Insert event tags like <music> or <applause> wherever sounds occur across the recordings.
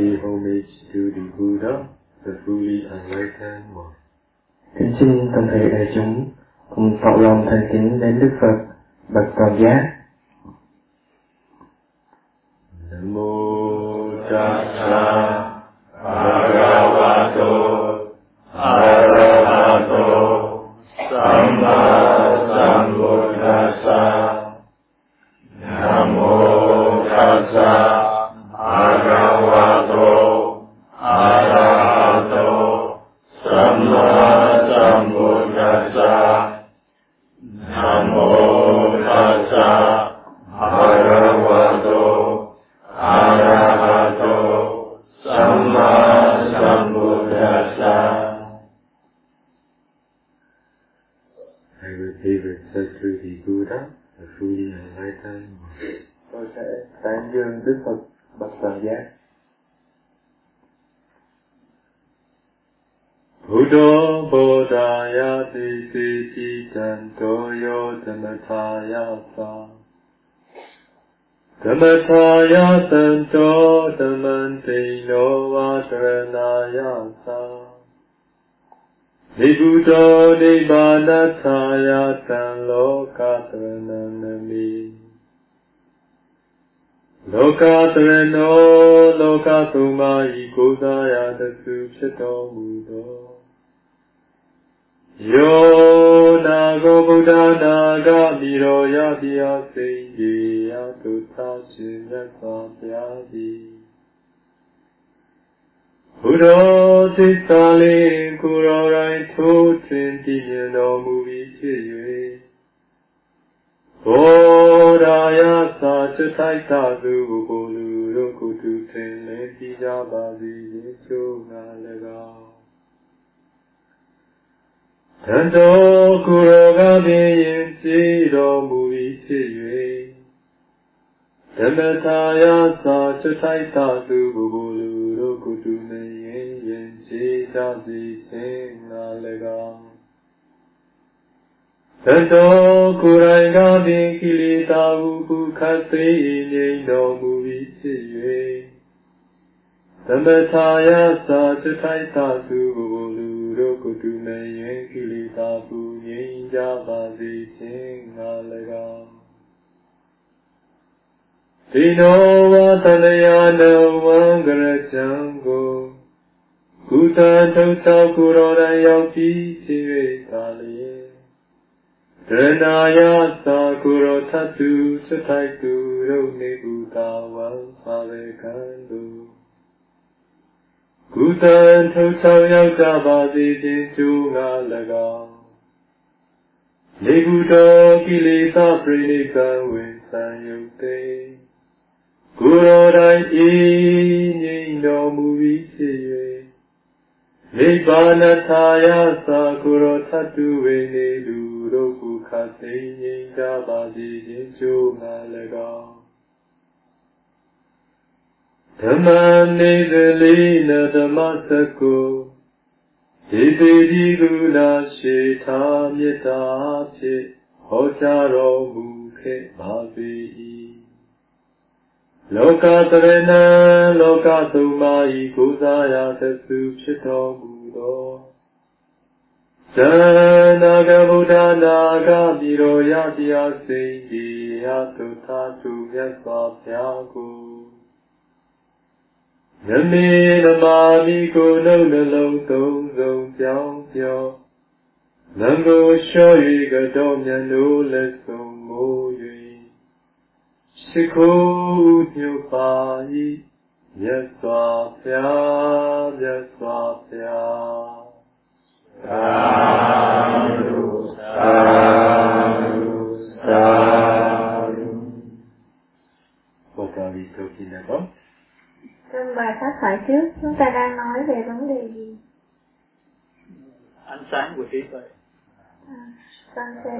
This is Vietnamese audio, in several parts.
pay homage to the Buddha, the fully enlightened one. Kính xin toàn thể đại chúng cùng tỏ lòng thành kính đến Đức Phật, bậc toàn giác. Namo Tassa ဒိဗုတောဒိဗ္ဗာနထာယတံလောကသရဏံနမိလောကသရဏောလောကသုံးပါးဤကိုးစားရာတစုဖြစ်တော်မူသောယောနာကိုဗုဒ္ဓနာဂမိရောယတိယစိဉ္ဇေယတုသာရှင်မြတ်စွာဘုရားသည်ဘုရောသစ္စာလေးကိုရောတိုင်း ထိုးထွင်းတည်မြင်တော်မူပြီးဖြစ်၍ဘောရာယသာစိတ်ထိုက်သာသူကိုလူတို့ကိုသူသင်လည်းကြည်ကြပါစေရေချိုးငါ၎င်းသံတော်ကိုရောကတိယင်ကြည်တော်မူပြီးဖြစ်၍ဓမ္မသာယသာစိတ်ထိုက်သာသူကိုလူတို့ကိုသူသင် ရင်ကြည်ကြစေခြင်းငါ၎င်းသတ္တောကိုယ်တိုင်ကပင်ကိလေသာဟုခုခတ်သိငြိမ်တော်မူ၏ဖြစ်၍သမထာယသာတထိုက်သာသူကိုလူတို့ကိုတူနေရင်ကိလေသာဟုငြိမ်ကြပါစေခြင်းငါ၎င်းဒီနောဝတနယနဝံကရကြံကို ကုသထုံသောကိုယ်တော်တိုင်ရောက်ပြီးဖြစ်၍သာလျင်ရဏာယသာကုရောထတုစထိုက်သူရုပ်နေကူတာဝံပါရေခံသူကုသံထုတ်ဆောင်ရောက်ကြပါစေခြင်းကျိုးငါ၎င်းလေကုတော်ကိလေသာပြိနိကံဝင်ဆံယုတ်သိကိုယ်တော်တိုင်ဤငြိမ်တော်မူပြီးဖြစ်၍ နိဗ္ဗာနထာယသာကိုယ်တော်ထတုဝေနေလူတို့ကိုခတ်သိမ်းငြိမ်းကြပါစေခြင်းကျိုးငါ၎င်းဓမ္မနေသလိနဓမ္မစကုဒီပေဒီကုနာရှိသာမေတ္တာဖြင့်ဟောကြားတော်မူခဲ့ပါပေ၏ လောကတရဏံလောကသုံးပါးဤကိုးစားရာသစုဖြစ်တော်မူသောသန္နာကဗုဒ္ဓနာဂပိရောယတရားစိတ်ဒီယသုသာသူမြတ်စွာဘုရားကိုယမေနမာမိကိုနှုတ်နှလုံးသုံးစုံပြောင်းပြောင်းလံကိုလျှော့၍ကတော်မြတ်တို့လက်ဆုံးမိုး၍ Shikho Udyopayi Yaswapya Yaswapya Sadhu Sadhu Sadhu What are we talking about? Trong bài phát thoại trước, chúng ta đang nói về vấn đề gì? Ánh sáng của trí tuệ. À, con sẽ...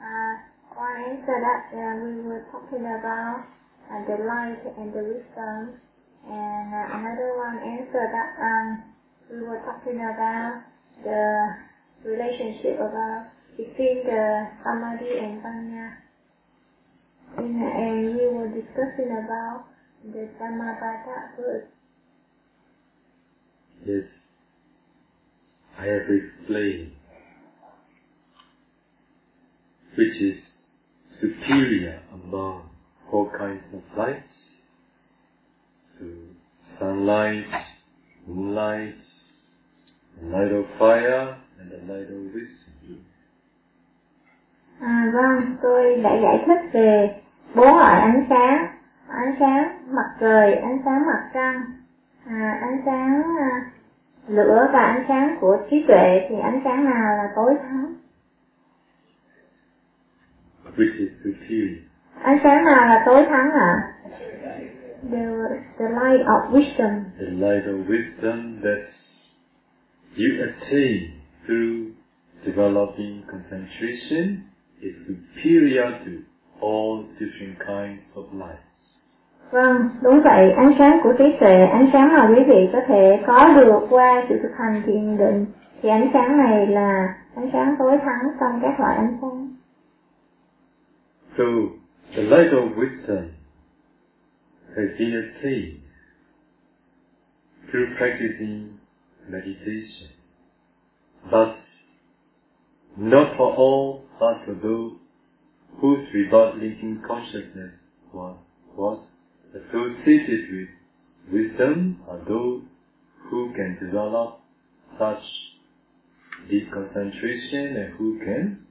À, one answer that uh, we were talking about uh, the light and the wisdom, and uh, another one answer that um, we were talking about the relationship about between the samadhi and panya. And, and we were discussing about the Dhammapada verse. Yes, I have explained which is superior among all kinds of lights. to sunlight, moonlight, the light of fire, and the light of wisdom. À, vâng, tôi đã giải thích về bốn loại ánh sáng. Ánh sáng mặt trời, ánh sáng mặt trăng, à, ánh sáng à, lửa và ánh sáng của trí tuệ thì ánh sáng nào là tối thắng? Which is superior? Ánh sáng nào là tối thắng ạ? The, the light of wisdom. The light of wisdom that you attain through developing concentration is superior to all different kinds of light. Vâng, đúng vậy, ánh sáng của trí tuệ, ánh sáng mà quý vị có thể có được qua sự thực hành thiền định, thì ánh sáng này là ánh sáng tối thắng trong các loại ánh sáng. So, the light of wisdom has been attained through practicing meditation. But not for all, but for those whose rebirth linking consciousness was, was associated with wisdom are those who can develop such deep concentration and who can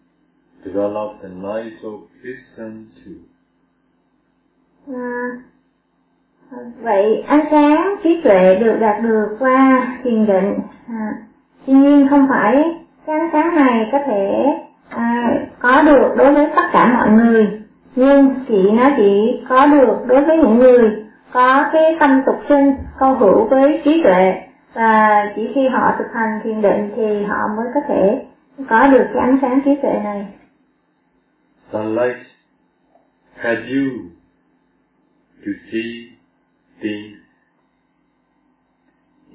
develop the light of wisdom too. À, vậy ánh sáng trí tuệ được đạt được qua thiền định. À, tuy nhiên không phải cái ánh sáng này có thể à, có được đối với tất cả mọi người, nhưng chỉ nó chỉ có được đối với những người có cái tâm tục sinh câu hữu với trí tuệ và chỉ khi họ thực hành thiền định thì họ mới có thể có được cái ánh sáng trí tuệ này. Sunlight help you to see things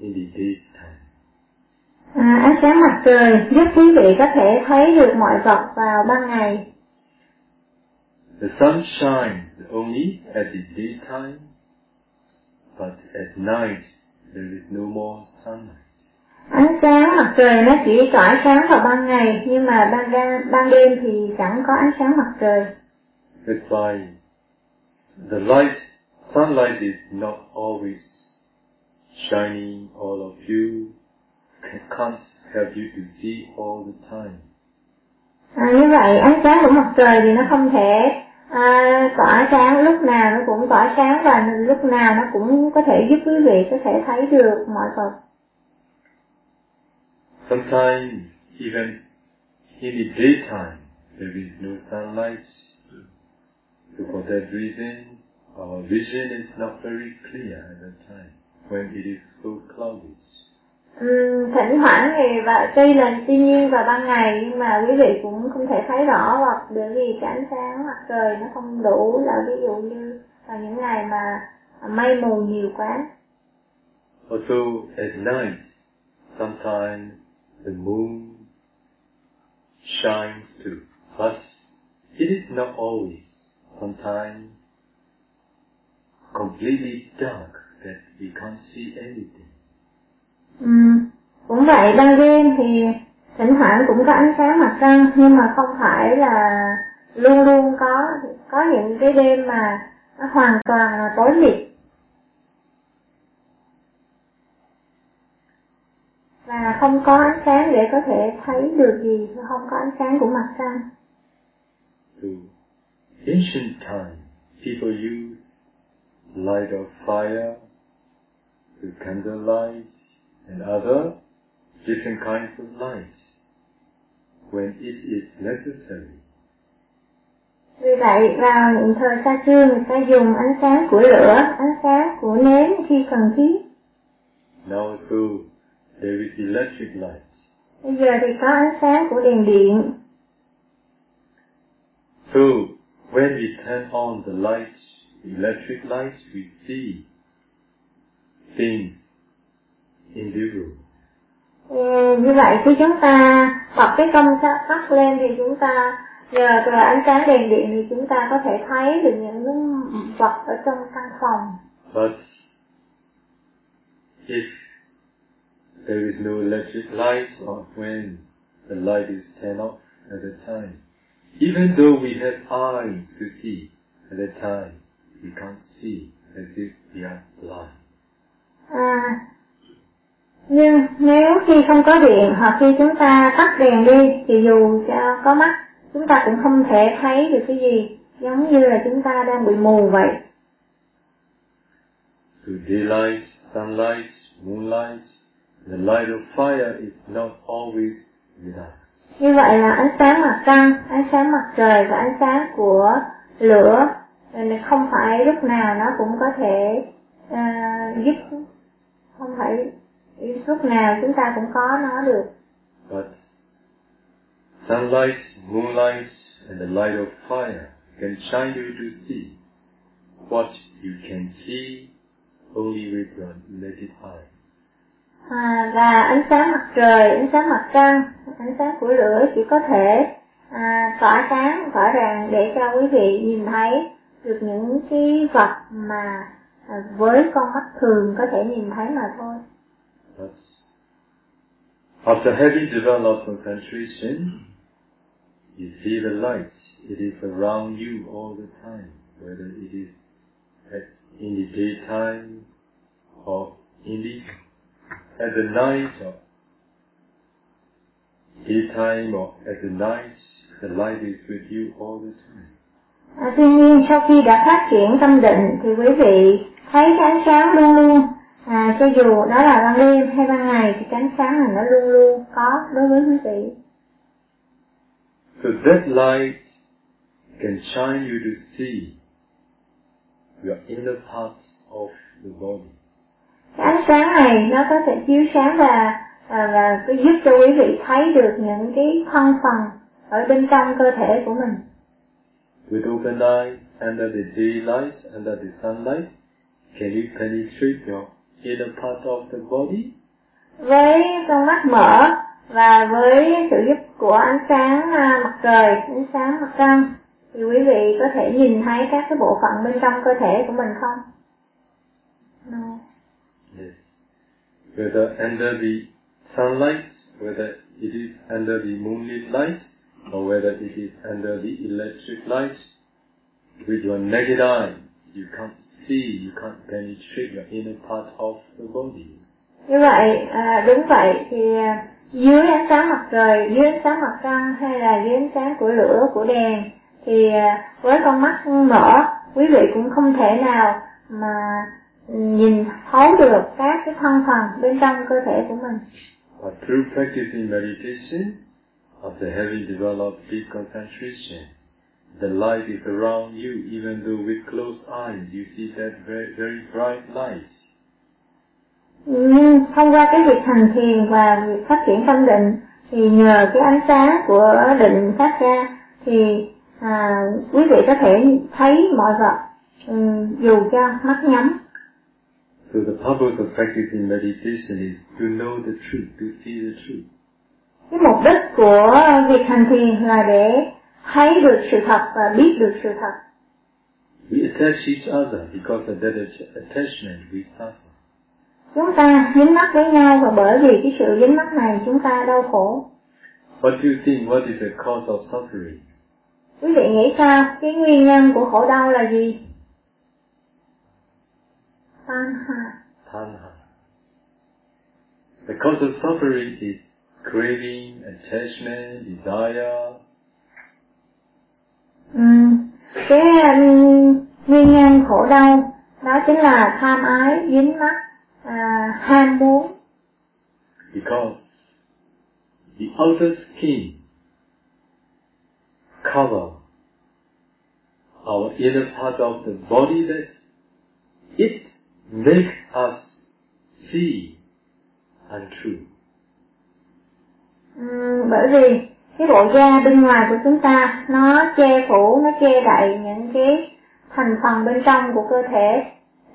in the daytime. À, ánh sáng mặt trời giúp quý vị có thể thấy được mọi vật vào ban ngày. The sun shines only at the daytime, but at night there is no more sunlight. Ánh sáng mặt trời nó chỉ tỏa sáng vào ban ngày, nhưng mà ban đêm, ban đêm thì chẳng có ánh sáng mặt trời. Why the light, sunlight is not always shining all of you, can't help you to see all the time. À, như vậy ánh sáng của mặt trời thì nó không thể à, tỏa sáng lúc nào nó cũng tỏa sáng và lúc nào nó cũng có thể giúp quý vị có thể thấy được mọi vật. Sometimes even in the daytime there is no sunlight. So for that reason our vision is not very clear at that time when it is so cloudy. Uhm, thỉnh thoảng thì và tuy là thiên nhiên vào ban ngày nhưng mà quý vị cũng không thể thấy rõ hoặc bởi vì cái ánh sáng mặt trời nó không đủ là ví dụ như vào những ngày mà mây mù nhiều quá. Also at night, sometimes the moon shines too, but it is not always. Sometimes completely dark that we can't see anything. Ừ, cũng vậy ban đêm thì thỉnh thoảng cũng có ánh sáng mặt trăng nhưng mà không phải là luôn luôn có có những cái đêm mà nó hoàn toàn là tối mịt và không có ánh sáng để có thể thấy được gì không có ánh sáng của mặt trăng So, ancient time, people use light of fire, the candlelight, and other different kinds of light when it is necessary. vì vậy vào những thời xa xưa người ta dùng ánh sáng của lửa ánh sáng của nến khi cần thiết Now also there is electric light. bây giờ thì có ánh sáng của đèn điện So when we turn on the light, electric light, we see things in the room. Ừ, như vậy khi chúng ta bật cái công tắc lên thì chúng ta nhờ từ ánh sáng đèn điện thì chúng ta có thể thấy được những vật ở trong căn phòng But if there is no electric light or when the light is turned off at the time, even though we have eyes to see at the time, we can't see as if we are blind. À, nhưng nếu khi không có điện hoặc khi chúng ta tắt đèn đi thì dù cho có mắt chúng ta cũng không thể thấy được cái gì giống như là chúng ta đang bị mù vậy. Through daylight, sunlight, moonlight, the light of fire is not always with us. Như vậy là ánh sáng mặt trăng, ánh sáng mặt trời và ánh sáng của lửa không phải lúc nào nó cũng có thể uh, giúp không phải lúc nào chúng ta cũng có nó được. But sunlight, moonlight, and the light of fire can shine you to see what you can see only with your naked eye. À, và ánh sáng mặt trời, ánh sáng mặt trăng, ánh sáng của lửa chỉ có thể à, tỏa sáng tỏa ràng để cho quý vị nhìn thấy được những cái vật mà à, với con mắt thường có thể nhìn thấy mà thôi. But after having developed concentration, you see the light. It is around you all the time, whether it is at, in the daytime or in the at the night or daytime or at the night. The light is with you all the time. À, tuy nhiên sau khi đã phát triển tâm định thì quý vị thấy cái ánh sáng luôn luôn à, cho dù đó là ban đêm hay ban ngày thì cái ánh sáng này nó luôn luôn có đối với quý vị. So that light can shine you to see your inner parts of the body. Cái ánh sáng này nó có thể chiếu sáng và à, và cái giúp cho quý vị thấy được những cái thân phần ở bên trong cơ thể của mình. With open eyes, under the daylight, under the sunlight, can you penetrate your inner part of the body? Với con mắt mở và với sự giúp của ánh sáng à, mặt trời, ánh sáng mặt trăng thì quý vị có thể nhìn thấy các cái bộ phận bên trong cơ thể của mình không? No. Whether under the sunlight, whether it is under the moonlit light, or whether it is under the electric light, with your naked eye, you can't see, you can't penetrate your inner part of the body. Như vậy, à, đúng vậy thì à, dưới ánh sáng mặt trời, dưới ánh sáng mặt trăng hay là dưới ánh sáng của lửa, của đèn thì à, với con mắt mở quý vị cũng không thể nào mà nhìn thấu được các cái thân phần bên trong cơ thể của mình. But through practicing meditation, after having developed deep concentration, the light is around you, even though with closed eyes you see that very, very bright light. Nhưng thông qua cái việc hành thiền và việc phát triển tâm định thì nhờ cái ánh sáng của định phát ra thì à, quý vị có thể thấy mọi vật um, dù cho mắt nhắm. So the purpose of practicing meditation is to know the truth, to see the truth. Cái mục đích của việc hành thiền là để thấy được sự thật và biết được sự thật. We attach each other because of that attachment we suffer. Chúng ta dính mắc với nhau và bởi vì cái sự dính mắc này chúng ta đau khổ. What do you think? What is the cause of suffering? Quý vị nghĩ sao? Cái nguyên nhân của khổ đau là gì? Tanha. Tanha. The cause of suffering is craving, attachment, desire. Um, cái um, nguyên nhân khổ đau đó chính là tham ái, dính mắc, à, ham muốn. Because the outer skin cover our inner part of the body that it makes us see untrue. Uhm, bởi vì cái bộ da bên ngoài của chúng ta nó che phủ, nó che đậy những cái thành phần bên trong của cơ thể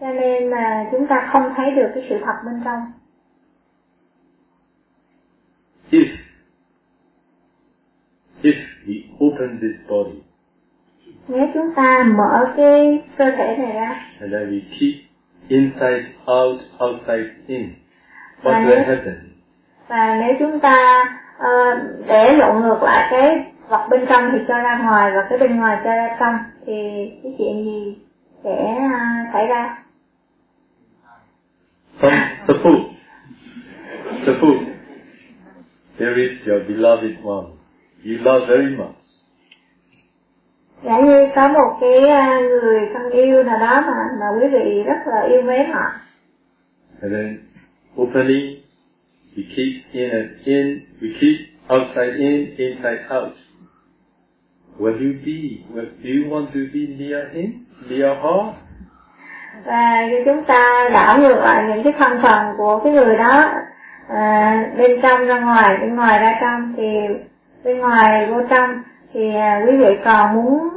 cho nên mà chúng ta không thấy được cái sự thật bên trong. If if we open this body Nếu chúng ta mở cái cơ thể này ra and then we keep inside out, outside in, what will happen? và nếu chúng ta uh, để lộn ngược lại cái vật bên trong thì cho ra ngoài và cái bên ngoài cho ra trong thì cái chuyện gì sẽ uh, xảy ra Some, suppose, suppose, there is your beloved one, you love very much. Giả như có một cái uh, người thân yêu nào đó mà mà quý vị rất là yêu mến họ And then opening, we keep in and in, we keep outside in, inside out. Will you be, will, do you want to be near him, near her? và khi chúng ta đảo ngược lại những cái thân phần của cái người đó à, bên trong ra ngoài bên ngoài ra trong thì bên ngoài vô trong thì à, quý vị còn muốn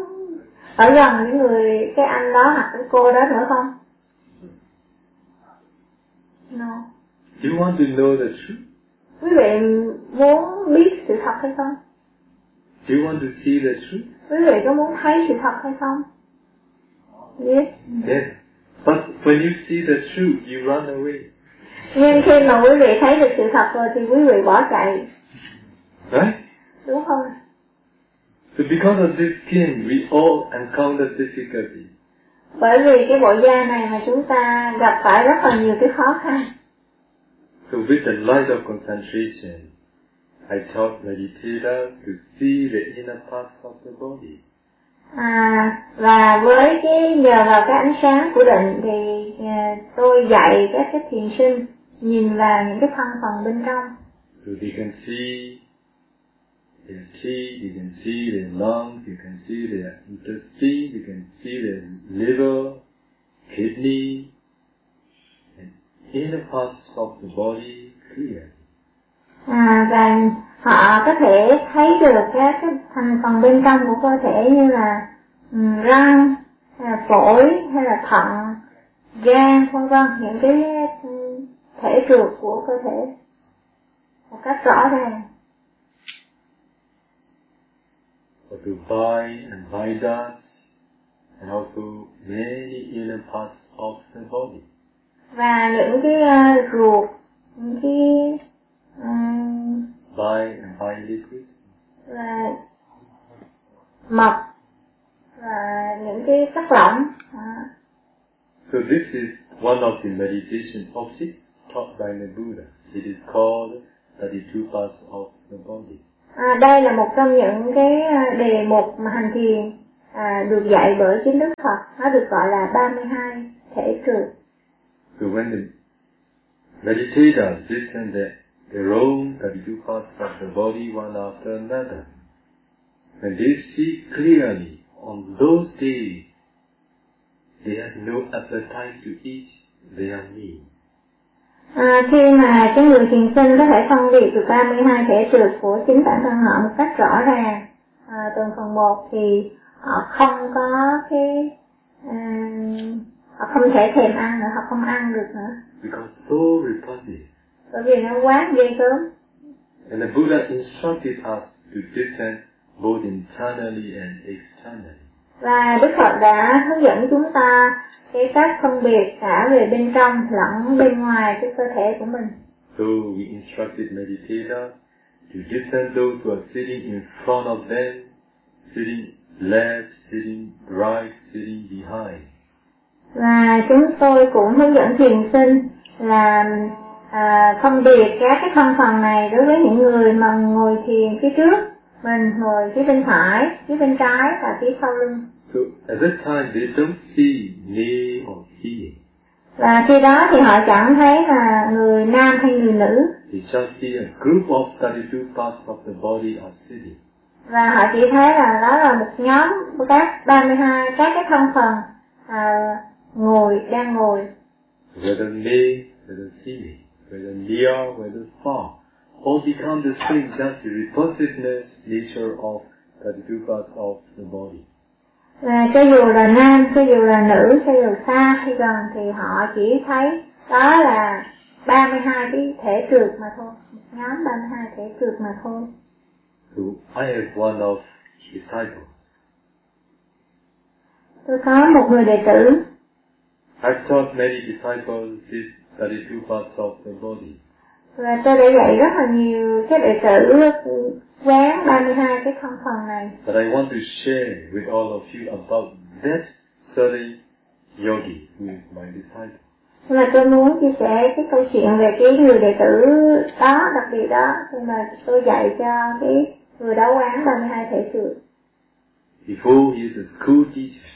ở gần những người cái anh đó hoặc cái cô đó nữa không no Do you want to know the truth? quý vị muốn biết sự thật hay không Do you want to see the truth? quý vị có muốn thấy sự thật hay không yes Yes. But when you see the truth, you run away. nhưng khi mà quý vị thấy được sự thật rồi thì quý vị bỏ chạy Right? đúng không So because of this skin, we all encounter difficulty. bởi vì cái bộ da này mà chúng ta gặp phải rất là nhiều cái khó khăn So with the light of concentration, I taught meditators to see the inner parts of the body. à, và với cái nhờ vào cái ánh sáng của định thì à, tôi dạy các cái thiền sinh nhìn vào những cái thân phần bên trong So they can see their teeth, you can see their lungs, you can see their intestine, you can see their liver, kidney, and inner parts of the body clear. à, và họ có thể thấy được các cái thành phần bên trong của cơ thể như là um, răng hay là phổi hay là thận gan vân vân những cái ừ, thể trượt của cơ thể một cách rõ ràng To buy and vidas, and also many inner parts of the body. và những cái uh, ruột những cái um, Buy and buy liquids. là mật và những cái chất lỏng à, So this is one of the meditation objects taught by the Buddha. It is called 32 parts of the body. À, đây là một trong những cái à, đề mục mà hành thiền à, được dạy bởi chính Đức Phật, nó được gọi là 32 thể trượt. So when the meditators listen the they roam 32 parts of the body one after another, when they see clearly on those days, they have no appetite to eat their meal. À, khi mà cái người thiền sinh có thể phân biệt được 32 thể trượt của chính bản thân họ một cách rõ ràng à, từng phần một thì họ không có cái à, họ không thể thèm ăn nữa, họ không ăn được nữa Because so repulsive. bởi vì nó quá ghê gớm And the Buddha instructed us to both internally and externally. Và Đức Phật đã hướng dẫn chúng ta cái cách phân biệt cả về bên trong lẫn bên ngoài cái cơ thể của mình So we instructed meditators to discern those who are sitting in front of them, sitting left, sitting right, sitting behind. và chúng tôi cũng hướng dẫn thiền sinh là à, phân biệt các cái thân phần này đối với những người mà ngồi thiền phía trước mình ngồi phía bên phải phía bên trái và phía sau lưng So at that time they don't see male or female. và khi đó thì họ chẳng thấy là người nam hay người nữ They just see a group of 32 parts of the body are sitting. và họ chỉ thấy là đó là một nhóm của các 32 các cái thân phần à, ngồi đang ngồi Whether male, whether female, whether near, whether far, all become the same, just the repulsiveness nature of 32 parts of the body. và cho dù là nam cho dù là nữ cho dù xa hay gần thì họ chỉ thấy đó là 32 cái thể trượt mà thôi nhóm 32 thể trượt mà thôi So I have one of disciples. tôi có một người đệ tử I've taught many disciples these 32 parts of the body. Và tôi đã dạy rất là nhiều các đệ tử quán 32 cái thân phần này. But I want to share with all of you about that certain yogi who is my disciple. Mà tôi muốn chia sẻ cái câu chuyện về cái người đệ tử đó, đặc biệt đó, nhưng mà tôi dạy cho cái người đó quán 32 thể sự. Before he is a school teacher,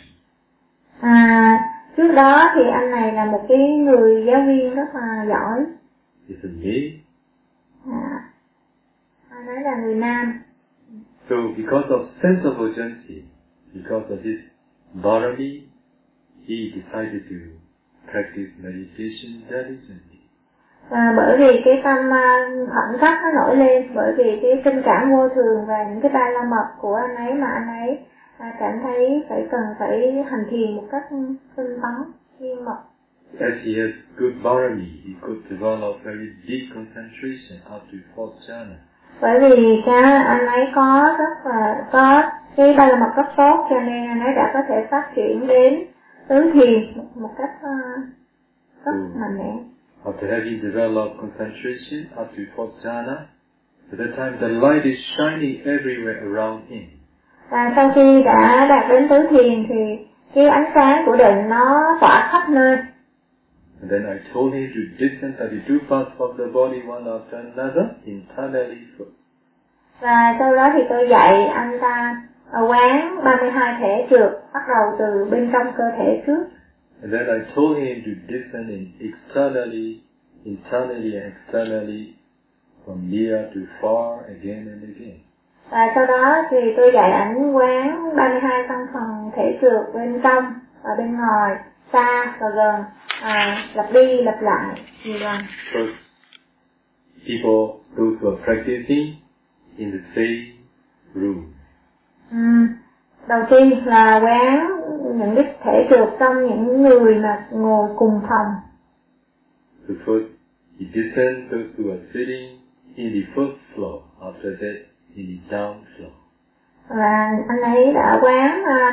À, trước đó thì anh này là một cái người giáo viên rất là giỏi. He's a male. Ấy là người nam. So because of sense of urgency, because of his barami, he decided to practice meditation diligently. À, bởi vì cái tâm à, khẩn cấp nó nổi lên, bởi vì cái tình cảm vô thường và những cái ba la mật của anh ấy mà anh ấy à, cảm thấy phải cần phải hành thiền một cách tinh tấn, nghiêm mật. As he has good barami, he could develop very deep concentration up to fourth jhana. Bởi vì cái anh ấy có rất là có cái ba la mật rất tốt cho nên anh ấy đã có thể phát triển đến tứ thiền một, một cách uh, rất Ừ. mạnh mẽ. After having developed concentration up to fourth jhana, at that time the light is shining everywhere around him. Và sau khi đã đạt đến tứ thiền thì cái ánh sáng của định nó tỏa khắp nơi. And then I told him to descend 32 parts of the body one after another internally first. Và sau đó thì tôi dạy anh ta ở quán 32 thể trượt bắt đầu từ bên trong cơ thể trước. And then I told him to descend in externally, internally and externally from near to far again and again. Và sau đó thì tôi dạy ảnh quán 32 căn phần thể trượt bên trong và bên ngoài, xa và gần, à, lặp đi lặp lại nhiều lần. First, people, those who are practicing in the same room. Ừm, Đầu tiên là quán những cái thể trượt trong những người mà ngồi cùng phòng. So first, he descends those who are sitting in the first floor, after that in the down floor. Và anh ấy đã quán à,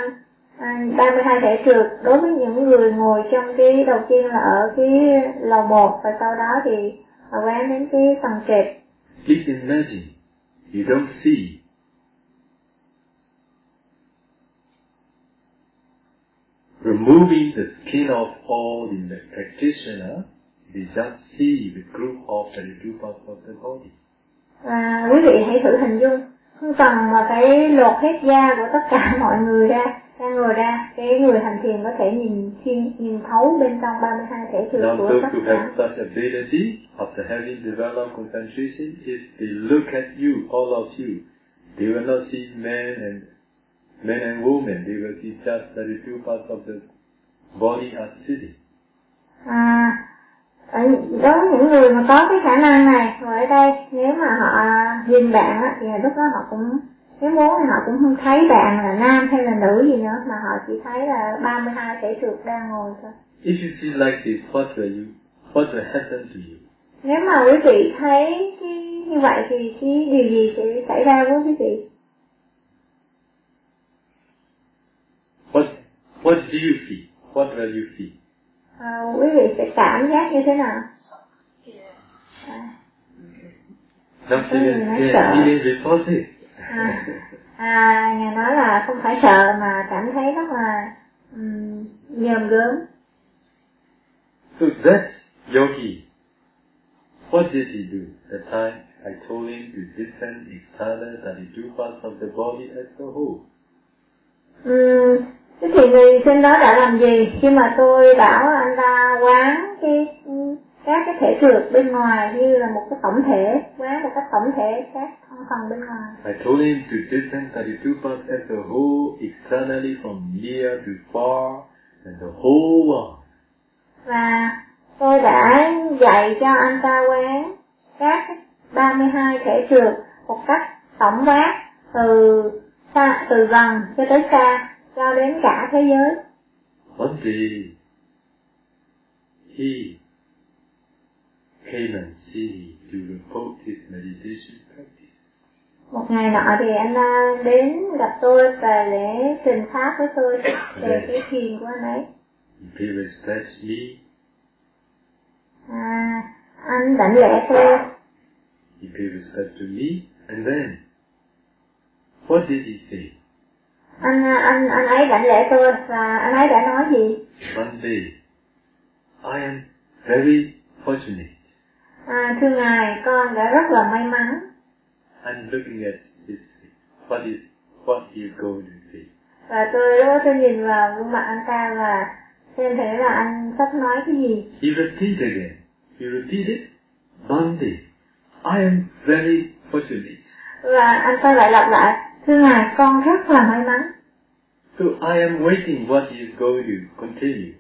32 thể trượt đối với những người ngồi trong cái đầu tiên là ở cái lầu 1 và sau đó thì à, quán đến cái tầng trệt. Please imagine, you don't see removing the skin of all the practitioners, they just see the group of 32 parts of the body. Và quý vị hãy thử hình dung không cần mà phải lột hết da của tất cả mọi người ra đang ngồi ra cái người hành thiền có thể nhìn xuyên nhìn thấu bên trong 32 thể Now của tất cả have such ability, after having developed concentration, if they look at you, all of you, they will not see men and men and women, they will see just 32 parts of the body are sitting. à, ở, đối với những người mà có cái khả năng này ngồi ở đây nếu mà họ nhìn bạn á, thì lúc đó họ cũng nếu muốn thì họ cũng không thấy bạn là nam hay là nữ gì nữa mà họ chỉ thấy là 32 thể trượt đang ngồi thôi If you see like this, what will you, what will happen to you? nếu mà quý vị thấy cái, như vậy thì cái điều gì sẽ xảy ra với quý vị What, what do you feel? What will you feel? à, quý vị sẽ cảm giác như thế nào à, Cái gì feeling, feeling repulsive. À, à nói là không phải sợ mà cảm thấy rất là um, gớm So that yogi, what did he do? That time I told him to descend external 32 parts of the body as a whole. Ừm, thế thì người sinh đó đã làm gì khi mà tôi bảo anh ta quán cái các cái thể trượt bên ngoài như là một cái tổng thể quán một cái tổng thể các thân phần bên ngoài I told him to descend 32 parts as a whole externally from near to far and the whole world. và tôi đã dạy cho anh ta quán các 32 thể trượt một cách tổng quát từ xa từ gần cho tới xa cho đến cả thế giới One day, he came and see me to report his meditation practice. một ngày nọ thì anh ta đến gặp tôi và để trình pháp với tôi về cái thiền của anh ấy You pay respect to me. à, anh đảnh lễ tôi You pay respect to me. And then, what did he say? anh anh anh ấy đảnh lễ tôi và anh ấy đã nói gì One day, I am very fortunate. À, thưa ngài con đã rất là may mắn I'm looking at his face. What is what is going to say. và tôi lúc đó tôi nhìn vào gương mặt anh ta và xem thử là anh sắp nói cái gì He repeated again. He repeated, one day, I am very fortunate. và anh ta lại lặp lại thưa ngài con rất là may mắn So I am waiting what he is going to continue.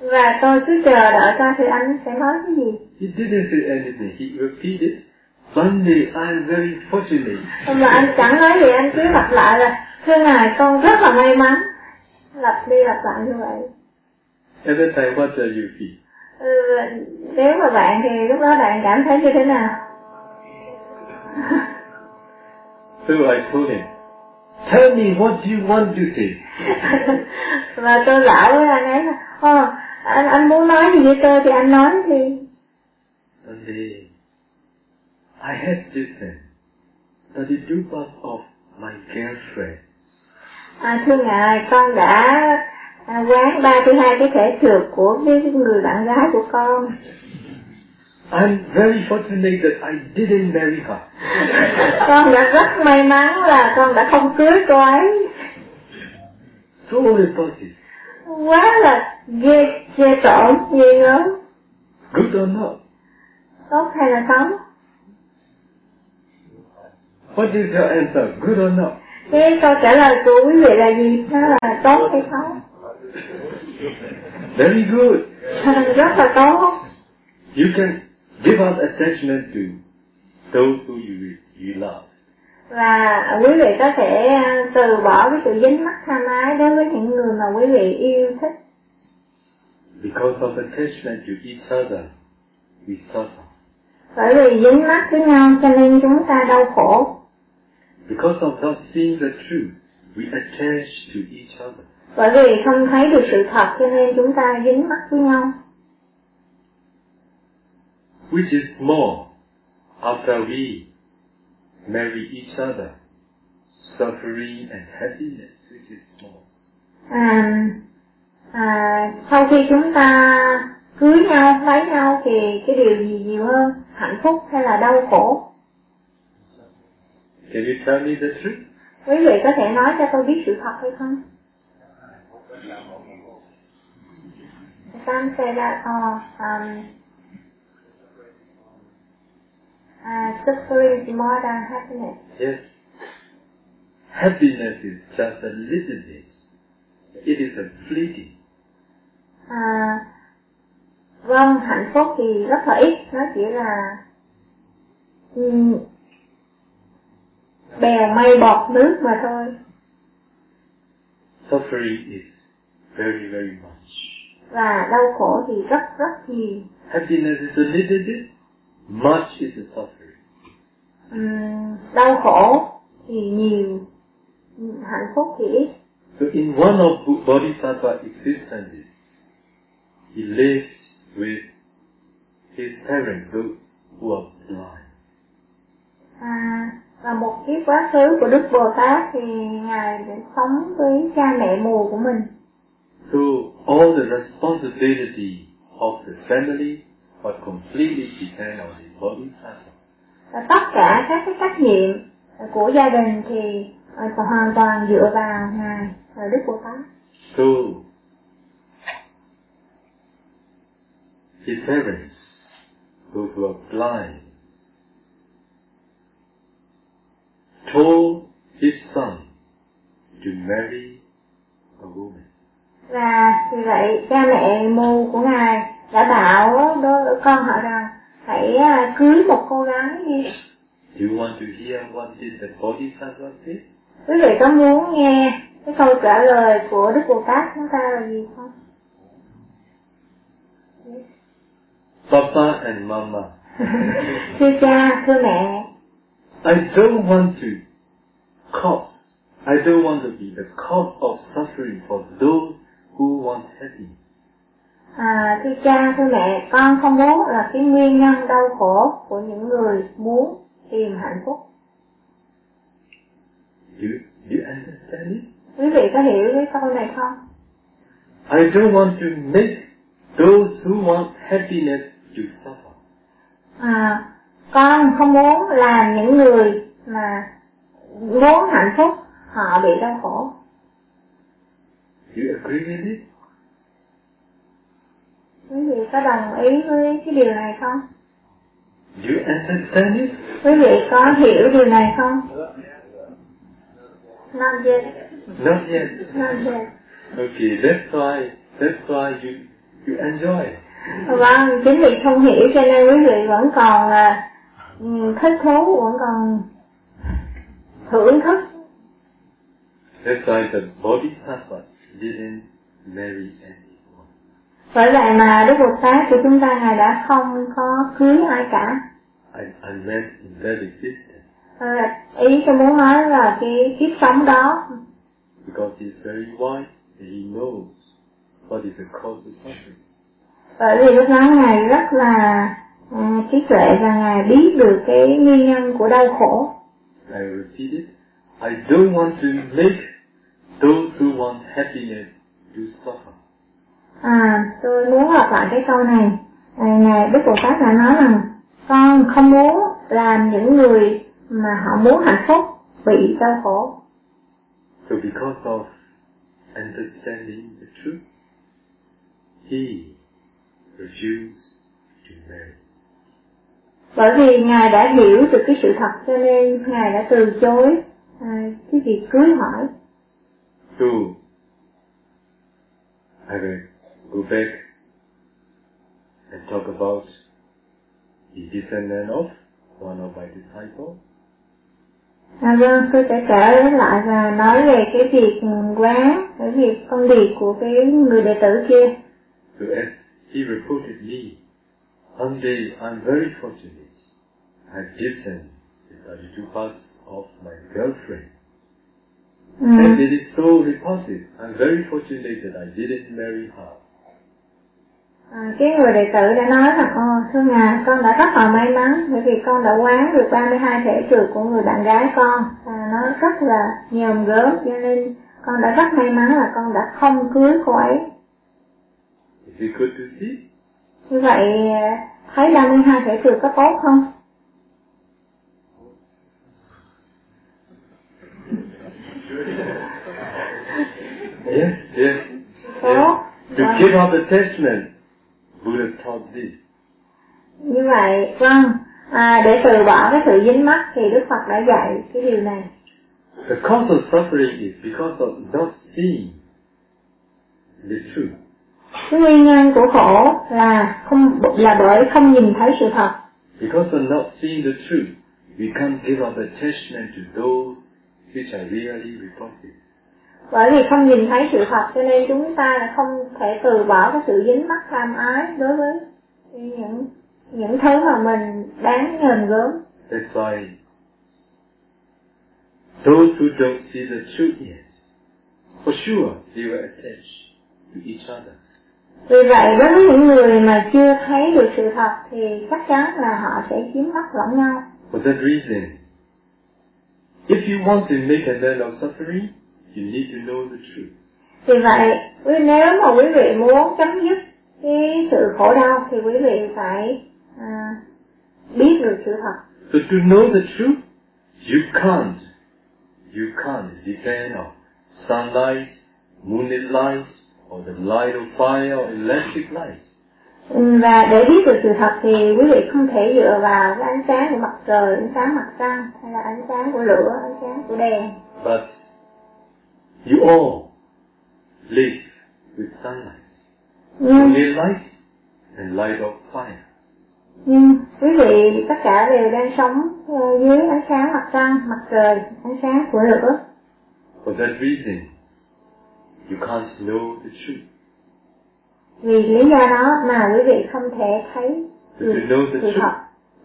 và tôi cứ chờ đợi coi thử anh sẽ nói cái gì He didn't say anything. He repeated, one day I am very fortunate. mà anh chẳng nói gì anh cứ lặp lại là thưa ngài con rất là may mắn lặp đi lặp lại như vậy At that time, what do you feel? ừ, nếu mà bạn thì lúc đó bạn cảm thấy như thế nào <laughs> So I told him, tell me what do you want to say? <laughs> và tôi bảo với anh ấy là Ồ, anh anh muốn nói gì với tôi thì anh nói đi One day, I had this thing, that the parts of my girlfriend. à, thưa ngài con đã à, quán ba thứ hai cái thể trượt của cái người bạn gái của con I'm very fortunate that I didn't marry her. con đã rất may mắn là con đã không cưới cô ấy So repulsive. quá là ghê ghê tởm ghê gớm Good or not? Tốt hay là xấu What is your answer? Good or not? cái câu trả lời của quý vị là gì nó là tốt hay xấu Very good. rất là tốt You can give up attachment to those who you, you love. và quý vị có thể à, từ bỏ cái sự dính mắc tham ái đối với những người mà quý vị yêu thích Because of attachment to each other, we suffer. Bởi vì dính mắc với nhau cho nên chúng ta đau khổ Because of not seeing the truth, we attach to each other. bởi vì không thấy được sự thật cho nên chúng ta dính mắc với nhau Which is more, after we marry each other, suffering and happiness, which is more. à, à, sau khi chúng ta cưới nhau lấy nhau thì cái điều gì nhiều hơn hạnh phúc hay là đau khổ Can you tell me the truth? quý vị có thể nói cho tôi biết sự thật hay không Some say that oh, um, uh, suffering is more than happiness. Yes. Happiness is just a little bit. It is a fleeting. À, vâng, hạnh phúc thì rất là ít, nó chỉ là um, bèo mây bọt nước mà thôi. Suffering is very, very much. Và đau khổ thì rất rất nhiều. Happiness is a little bit. Much is a suffering. Ừm, đau khổ thì nhiều, hạnh phúc thì ít. So in one of Bodhisattva existences, he lived with his who are blind. À, và một kiếp quá khứ của Đức Bồ Tát thì Ngài đã sống với cha mẹ mù của mình. So all the responsibility of the family was completely depend on the Bodhisattva. Và tất cả các cái trách nhiệm của gia đình thì hoàn toàn dựa vào Ngài và Đức Bồ Tát. So his parents, those who are blind, told his son to marry a woman. Và vì vậy cha mẹ mù của Ngài đã bảo đôi con họ rằng hãy à, cưới một cô gái đi. Do you want to hear what did the Bodhisattva say? Quý vị có muốn nghe cái câu trả lời của Đức Bồ Tát chúng ta là gì không? Papa and Mama, <laughs> thưa cha, thưa mẹ, I don't want to cause, I don't want to be the cause of suffering for those who want happiness. À, thưa cha, thưa mẹ, con không muốn là cái nguyên nhân đau khổ của những người muốn tìm hạnh phúc. Do, do you understand it? Quý vị có hiểu cái câu này không? I don't want to make those who want happiness. À, con không muốn làm những người mà muốn hạnh phúc họ bị đau khổ. Do you agree with it? Quý vị có đồng ý với cái điều này không? Do you understand it? Quý vị có hiểu điều này không? Not yet, Not yet. not yet. Okay, that's why that's why you you enjoy. Vâng, chính vì không hiểu cho nên quý vị vẫn còn là ừ, thích thú, vẫn còn thưởng thức. That's why the Bodhisattva didn't marry anyone. Bởi vậy mà Đức Bồ Tát của chúng ta Ngài đã không có cưới ai cả. I, I meant in that existence Ờ, ý tôi muốn nói là cái kiếp sống đó because he's very wise and he knows what is the cause of suffering. Bởi vì lúc đó ngài rất là à, trí tuệ và ngài biết được cái nguyên nhân của đau khổ I repeat it. I don't want to make those who want happiness to suffer. à tôi muốn lặp lại cái câu này à, ngài đức bồ tát đã nói rằng con không muốn làm những người mà họ muốn hạnh phúc bị đau khổ So because of understanding the truth, he to bởi vì ngài đã hiểu được cái sự thật cho nên ngài đã từ chối à, cái việc cưới hỏi So I will go back and talk about the descendant of one of my disciples. À, vâng, tôi sẽ trở lại và nói về cái việc quán, cái việc phân biệt của cái người đệ tử kia. So as he reported me, one day I'm very fortunate. I listened to the two parts of my girlfriend. Ừ. And it is so repulsive. I'm very fortunate that I didn't marry her. À, cái người đệ tử đã nói rằng, Ồ, thưa ngài, con đã rất là may mắn bởi vì con đã quán được 32 thể trượt của người bạn gái con. Và nó rất là nhòm gớm, cho nên con đã rất may mắn là con đã không cưới cô ấy. Is it good to see? Như vậy, thấy 32 thể trượt có tốt không? Yes, yes. Yes. To give up attachment, Buddha taught this. Như vậy, vâng, à, để từ bỏ cái sự dính mắc thì Đức Phật đã dạy cái điều này. The cause of suffering is because of not seeing the truth. Nguyên nhân của khổ là không là bởi không nhìn thấy sự thật. Because of not seeing the truth, we can't give up attachment to those which are really repulsive. Bởi vì không nhìn thấy sự thật cho nên chúng ta là không thể từ bỏ cái sự dính mắc tham ái đối với những những thứ mà mình đáng ngờn gớm. That's why those who don't see the truth yet, for sure they will attach to each other. Vì vậy đối với những người mà chưa thấy được sự thật thì chắc chắn là họ sẽ chiếm mắc lẫn nhau. For that reason, if you want to make an end of suffering, you need to know the truth. Vì vậy, nếu mà quý vị muốn chấm dứt cái sự khổ đau thì quý vị phải à, biết được sự thật. So to know the truth, you can't, you can't depend on sunlight, moonlit light, or the light of fire or electric light. Ừ, Và để biết được sự thật thì quý vị không thể dựa vào cái ánh sáng của mặt trời, ánh sáng mặt trăng hay là ánh sáng của lửa, ánh sáng của đèn. But you all live with sunlight, Nhưng, moonlit light, and light of fire. nhưng quý vị tất cả đều đang sống ờ, dưới ánh sáng mặt trăng, mặt trời, ánh sáng của lửa. For that reason, you can't know the truth. Vì lý do đó mà quý vị không thể thấy So được to know the sự truth, thật.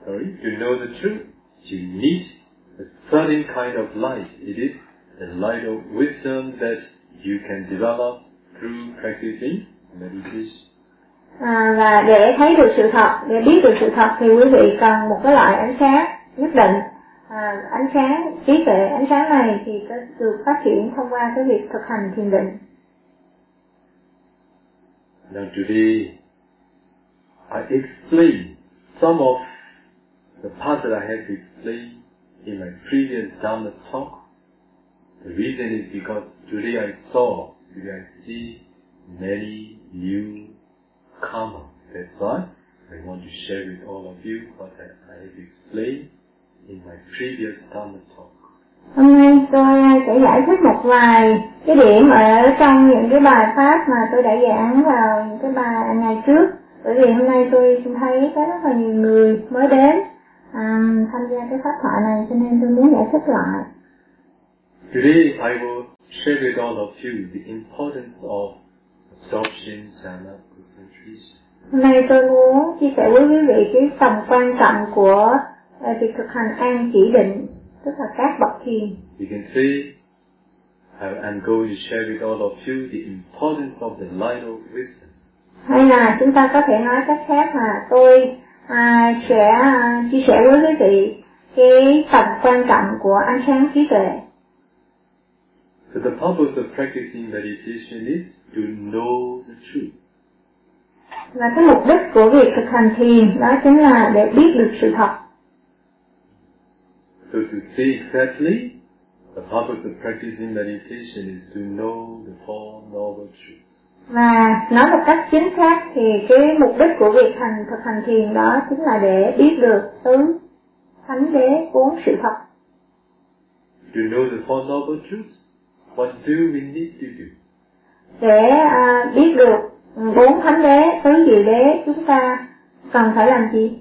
sorry, to know the truth, you need a certain kind of light. It is the light of wisdom that you can develop through practicing meditation. À, và để thấy được sự thật, để biết được sự thật thì quý vị cần một cái loại ánh sáng nhất định. À, ánh sáng trí tuệ, ánh sáng này thì có được phát triển thông qua cái việc thực hành thiền định. Now today, I explain some of the parts that I have explained in my previous Dhamma talk. The reason is because today I saw, today I see many new karma. That's why I want to share with all of you what I, have explained in my previous Dhamma talk. Hôm nay tôi sẽ giải thích một vài cái điểm ở trong những cái bài pháp mà tôi đã giảng vào những cái bài ngày trước. Bởi vì hôm nay tôi thấy có rất là nhiều người mới đến um, tham gia cái pháp thoại này cho nên tôi muốn giải thích lại. Today I will share with all of you the importance of absorption jhana concentration. Hôm nay tôi muốn chia sẻ với quý vị cái tầm quan trọng của uh, việc thực hành an chỉ định, tức là các bậc thiền. You can say, I- I'm going to share with all of you the importance of the light of wisdom. Hay là chúng ta có thể nói cách khác là tôi à, sẽ à, chia sẻ với quý vị cái tầm quan trọng của ánh sáng trí tuệ. So the purpose of practicing meditation is to know the truth. Và cái mục đích của việc thực hành thiền đó chính là để biết được sự thật. So to say exactly, the purpose of practicing meditation is to know the Four Noble Truths. Và nói một cách chính xác thì cái mục đích của việc hành thực hành thiền đó chính là để biết được tứ thánh đế bốn sự thật. To know the Four Noble Truths, what do we need to do? Để à, biết được bốn thánh đế, tứ diệu đế chúng ta cần phải làm gì?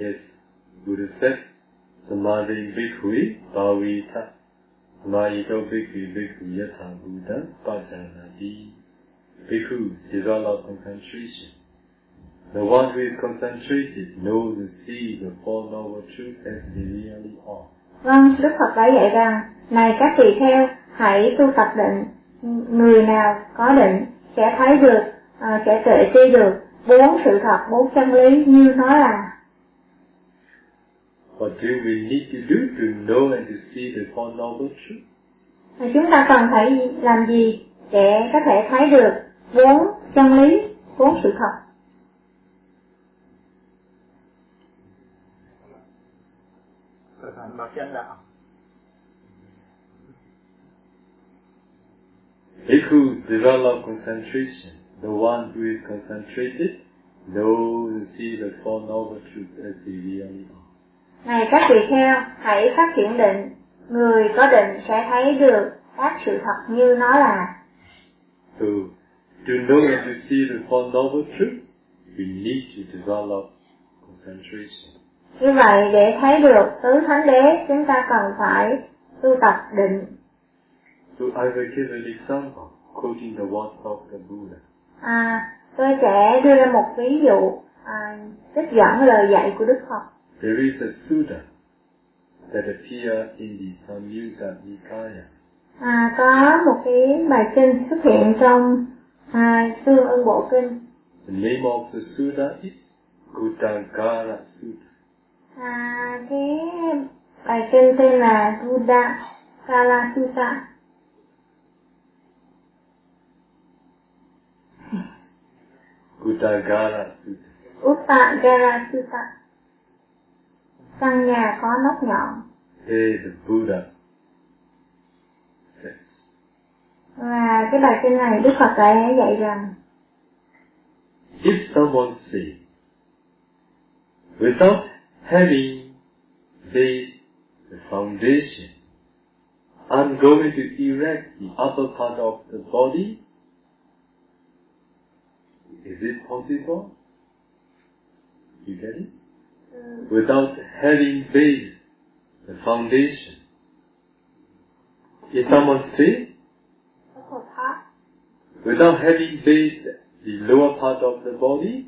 Yes, Buddha says, Samadhi bhikkhui bhavita Mayito bhikkhui bhikkhu yatha Buddha pajanati Bhikkhu develop concentration. The one who is concentrated knows and sees the Four Noble Truths as they really are. Vâng, Đức Phật đã dạy rằng, này các tỳ kheo, hãy tu tập định. Người nào có định sẽ thấy được, uh, sẽ tuệ tri được bốn sự thật, bốn chân lý như nó là. What do we need to do to know and to see the Four Noble Truths? Và chúng ta cần phải làm gì để có thể thấy được bốn chân lý, bốn sự thật. thực hành bậc chánh đạo Bhikkhu develop concentration. The one who is concentrated knows and sees the Four Noble Truths as they really are. Này các tỳ kheo, hãy phát triển định. Người có định sẽ thấy được các sự thật như nó là. So, to know and to see the Four Noble Truths, we need to develop concentration. Như vậy để thấy được tứ thánh đế chúng ta cần phải tu tập định. So I will give an example, quoting the words of the Buddha. À, tôi sẽ đưa ra một ví dụ à, trích dẫn lời dạy của Đức Phật. There is a sutta that appear in the Samyutta Nikaya. À, có một cái bài kinh xuất hiện trong à, Tương ưng Bộ Kinh. The name of the sutta is Gutagara Sutta. À, cái bài kinh tên là Kala Sutta. Gutagara Sutta. Uttagara Sutta. Căn nhà có nóc nhọn. Here the Buddha Và cái bài kinh này Đức Phật đã dạy rằng If someone say, without having laid the foundation, I'm going to erect the upper part of the body, is it possible? You get it? Without having laid the foundation. If someone part, Without having laid the lower part of the body,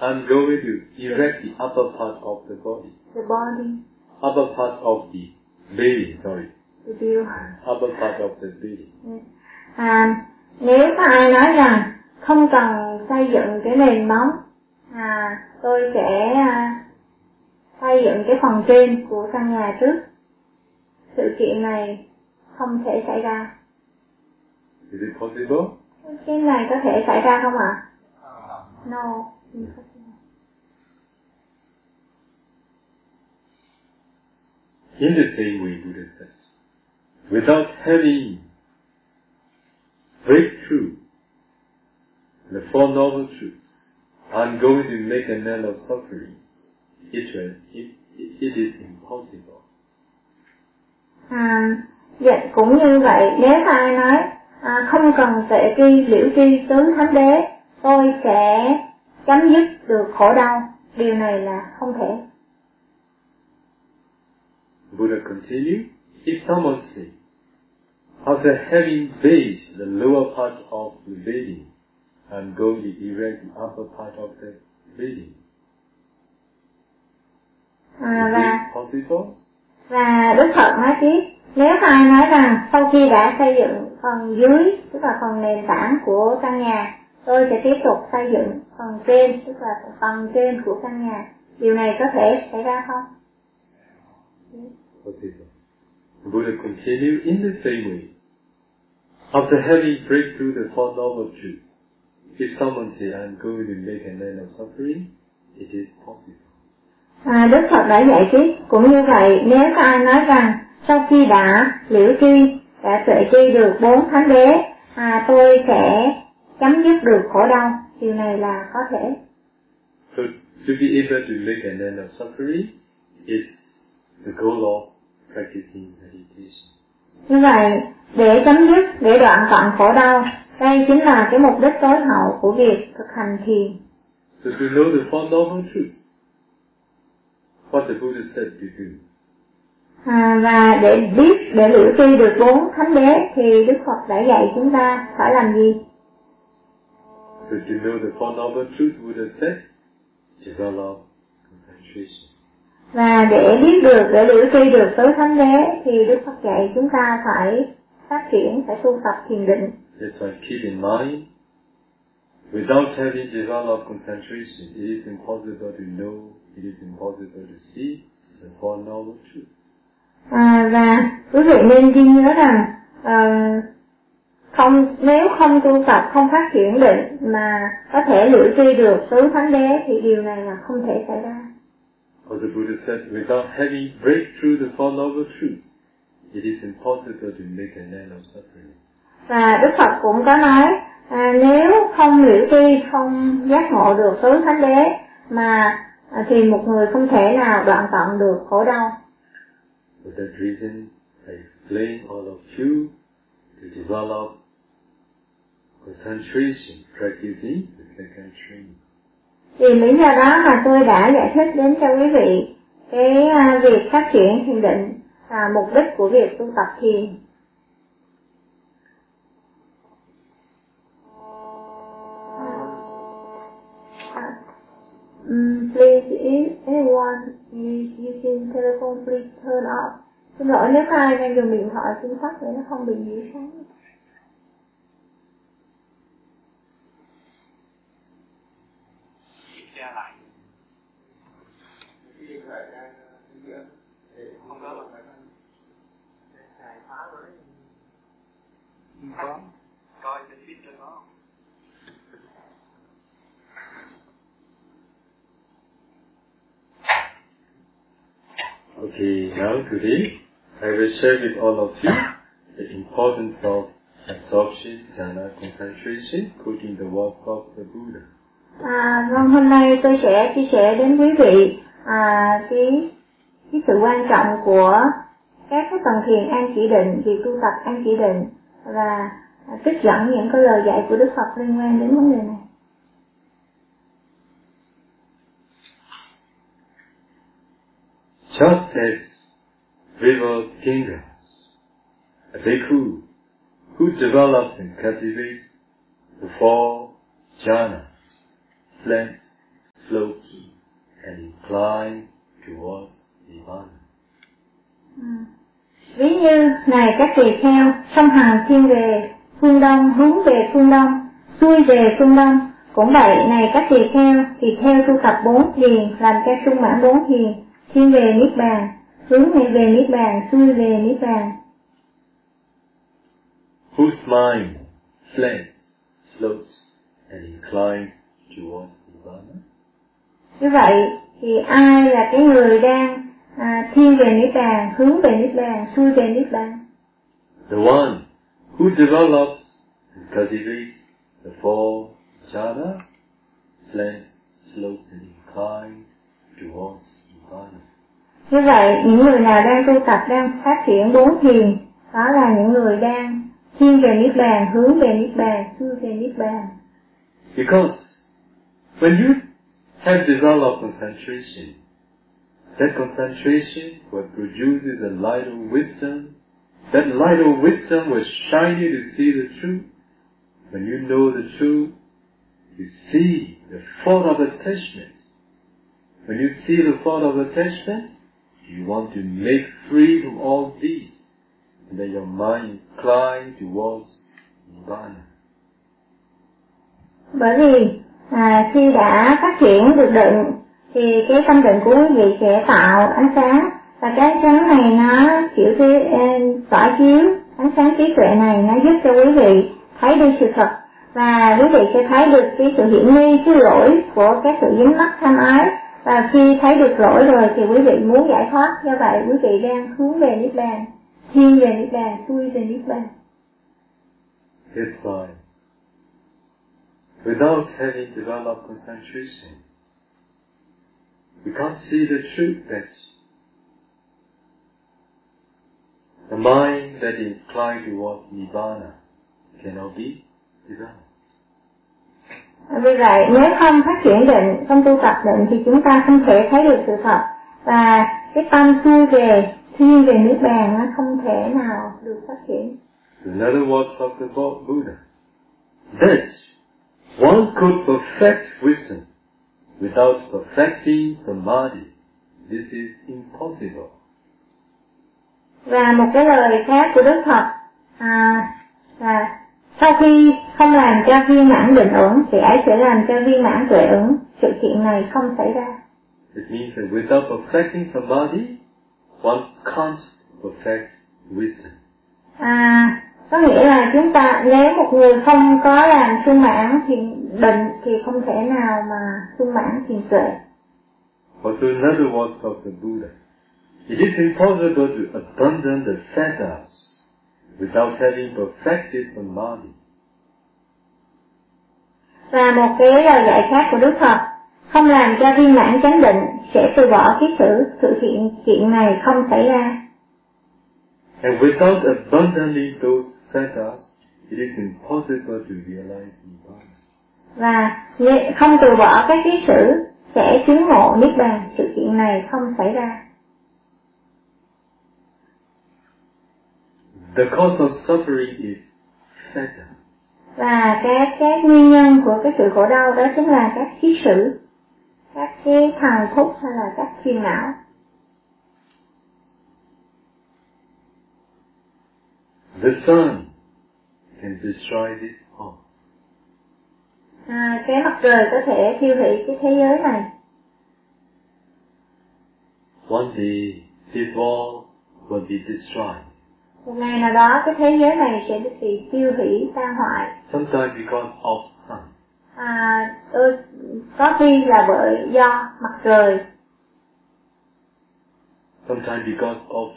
I'm going to erect the upper part of the body. the body, Upper part of the belly, sorry. build. upper part of the building. À, nếu có ai nói rằng không cần xây dựng cái nền móng, à, tôi sẽ à, xây dựng cái phần trên của căn nhà trước. Sự kiện này không thể xảy ra. Is it possible? Cái này có thể xảy ra không ạ? No. In the same way, Buddha says, without having breakthrough the Four Noble Truths, I'm going to make an end of suffering. It, will, it, it is impossible. À, dạ, cũng như vậy, nếu ai nói à, không cần tuệ tri, liễu tri, tướng thánh đế, tôi sẽ chấm dứt được khổ đau. Điều này là không thể. Buddha continued, if someone say, after having bathed the lower part of the building, I'm going to erect the upper part of the building. À, và và Đức Phật nói tiếp, nếu ai nói rằng sau khi đã xây dựng phần dưới, tức là phần nền tảng của căn nhà, tôi sẽ tiếp tục xây dựng phần trên, tức là phần trên của căn nhà. Điều này có thể xảy ra không? Buddha continued in the same way. After having breakthrough the Four Noble Truths, if someone say, I'm going to make an end of suffering, it is possible. À, Đức Phật đã dạy tiếp, cũng như vậy, nếu có ai nói rằng sau khi đã liễu tri, đã tuệ tri được bốn thánh đế, à, tôi sẽ chấm dứt được khổ đau, điều này là có thể. So to be able to make an end of suffering is the goal of practicing meditation. Như vậy, để chấm dứt, để đoạn tận khổ đau, đây chính là cái mục đích tối hậu của việc thực hành thiền. So to know the Four Noble Truths, what the Buddha said to do, À, và để biết, để liễu tri được bốn thánh đế thì Đức Phật đã dạy chúng ta phải làm gì? so to know the Four Noble Truths, Buddha said, develop concentration. Và để biết được, để liễu tri được tứ thánh đế thì Đức Phật dạy chúng ta phải phát triển, phải tu tập thiền định. That's why keep in mind, without having developed concentration, it is impossible to know, it is impossible to see the Four Noble Truths. À, và quý vị nên ghi nhớ rằng à, không nếu không tu tập không phát triển định mà có thể liễu tri được tứ thánh đế thì điều này là không thể xảy ra As the Buddha said, without having breakthrough the Four Noble Truths, it is impossible to make an end of suffering. và đức phật cũng có nói à, nếu không liễu tri không giác ngộ được tứ thánh đế mà thì một người không thể nào đoạn tận được khổ đau. For that reason, I explain all of you to develop concentration, practicing the second training. vì lý do đó mà tôi đã giải thích đến cho quý vị cái à, việc phát triển thiền định và mục đích của việc tu tập thiền if anyone is using telephone, please turn off. Xin lỗi nếu ai đang dùng điện thoại xin tắt để nó không bị nhiễu sáng. che lại không có mà phải phá với không có coi trên biết cho có the now today I will share with all of you the importance of absorption, jhana, concentration, quoting the words of the Buddha. À, vâng, hôm nay tôi sẽ chia sẻ đến quý vị à, cái cái sự quan trọng của các cái tầng thiền an chỉ định, việc tu tập an chỉ định và trích dẫn những cái lời dạy của Đức Phật liên quan đến vấn đề này. Says, as river kingdoms, a bhikkhu who develops and cultivates the four jhanas, slants, slopes, and incline towards nirvana. Hmm. Ví như, này các tỳ kheo, song hàng thiên về phương đông, hướng về phương đông, xuôi về phương đông. Cũng vậy, này các tỳ kheo, thì theo tu tập bốn thiền, làm cho sung mãn bốn thiền, thiên về Niết Bàn, hướng về Niết Bàn, xuôi về Niết Bàn. Whose mind flends, slopes, and inclines towards Nirvana? Như vậy, thì ai là cái người đang à, thiên về Niết Bàn, hướng về Niết Bàn, xuôi về Niết Bàn? The one who develops and cultivates the four jhana, slants, slopes, and inclines towards Nirvana. Như vậy, những người nào đang tu tập, đang phát triển bốn thiền, đó là những người đang thiên về Niết Bàn, hướng về Niết Bàn, xuôi về Niết Bàn. Because when you have developed concentration, that concentration will produce the light of wisdom. That light of wisdom will shine you to see the truth. When you know the truth, you see the fault of attachment. When you see the fault of attachment, you want to make free from all these. And then your mind climb towards Nirvana. Bởi vì à, khi đã phát triển được định thì cái tâm định của quý vị sẽ tạo ánh sáng và cái ánh sáng này nó kiểu cái tỏa chiếu ánh sáng trí tuệ này nó giúp cho quý vị thấy được sự thật và quý vị sẽ thấy được cái sự hiển nghi cái lỗi của các sự dính mắc tham ái và khi thấy được lỗi rồi thì quý vị muốn giải thoát do vậy quý vị đang hướng về niết bàn thiên về niết bàn xuôi về niết bàn It's fine. Without having developed concentration, we can't see the truth that the mind that is inclined towards Nibbana cannot be developed. Vì vậy nếu không phát triển định, không tu tập định thì chúng ta không thể thấy được sự thật và cái tâm xuôi về thiên về niết bàn nó không thể nào được phát triển. In other words of the Buddha, that one could perfect wisdom without perfecting samadhi. This is impossible. Và một cái lời khác của Đức Phật à, là sau khi không làm cho viên mãn định ổn thì ấy sẽ làm cho viên mãn tuệ ổn. Sự kiện này không xảy ra. It means that without perfecting samadhi, one can't perfect wisdom. À, có nghĩa là chúng ta nếu một người không có làm sung mãn thiền định thì không thể nào mà sung mãn thiền tuệ. Also, in other words of the Buddha, it is impossible to abandon the fetters without having perfected samadhi. Và một cái lời dạy khác của Đức Phật không làm cho viên mãn chánh định sẽ từ bỏ cái sự sự hiện chuyện này không xảy ra. And without abandoning those fetters, it is impossible to realize Nibbana. Và không từ bỏ các ký sử sẽ chứng ngộ niết bàn sự kiện này không xảy ra. The cause of suffering is fetter. Và các cái nguyên nhân của cái sự khổ đau đó chính là các ký sử, các cái thằng thúc hay là các phiền não. The sun can destroy this all. À, cái mặt trời có thể thiêu hủy cái thế giới này. One day, this all will be destroyed. Một ngày nào đó cái thế giới này sẽ bị tiêu hủy tan hoại. Sometimes because of sun. À, tôi, có khi là bởi do mặt trời, Sometimes because of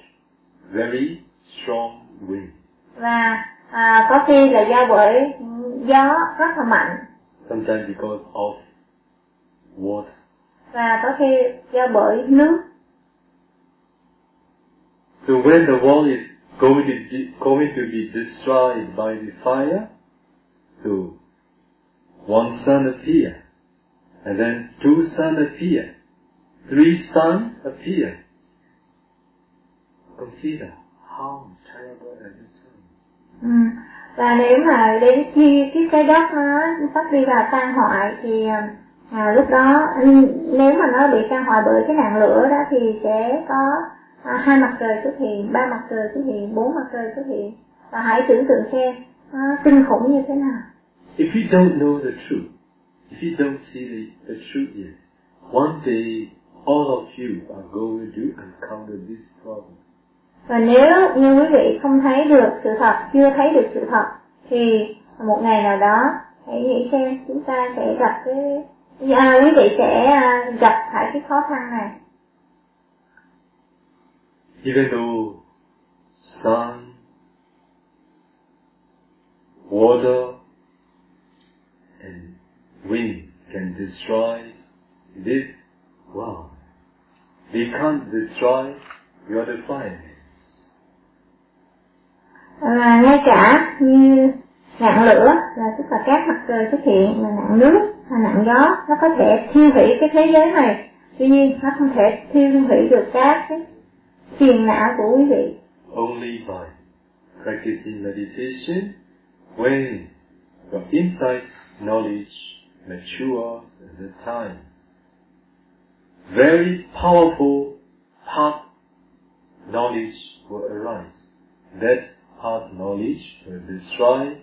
very strong wind. và à, có khi là do bởi gió rất là mạnh, Sometimes because of water. và có khi do bởi nước. So when the wall is going to be, going to be destroyed by the fire, so one sun appear, and then two sun appear, three suns appear. Consider how terrible it is. Ừ. Và nếu mà đến khi cái trái đất nó sắp đi vào tan hoại thì à, à, lúc đó nếu mà nó bị tan hoại bởi cái nạn lửa đó thì sẽ có à, hai mặt trời xuất hiện ba mặt trời xuất hiện bốn mặt trời xuất hiện. Và hãy tưởng tượng xem nó kinh khủng như thế nào. If you don't know the truth, if you don't see the, the truth is, one day all of you are going to encounter this problem. và nếu như quý vị không thấy được sự thật chưa thấy được sự thật thì một ngày nào đó hãy nghĩ xem chúng ta sẽ gặp cái à, quý vị sẽ à, gặp phải cái khó khăn này Even though sun, water, and wind can destroy this world, they can't destroy your defilements. và ngay cả như nạn lửa là tức là các mặt trời xuất hiện là nạn nước và nạn gió nó có thể thiêu hủy cái thế giới này tuy nhiên nó không thể thiêu hủy được các cái phiền não của quý vị Only by practicing meditation, when your insight knowledge matures at the time, very powerful path knowledge will arise. That path knowledge will destroy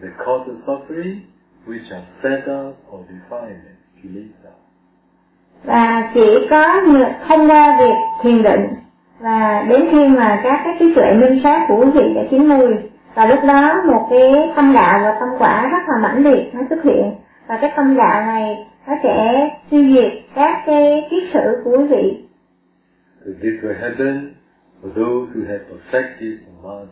the cause of suffering, which are fetters or defilement, kilesa. và chỉ có thông qua việc thiền định và đến khi mà các cái trí tuệ minh sát của quý vị đã chín mùi và lúc đó một cái tâm đạo và tâm quả rất là mãnh liệt nó xuất hiện. Và cái tâm đạo này nó sẽ tiêu diệt các cái kiết sử của quý vị. This will happen for those who have perfected samadhi.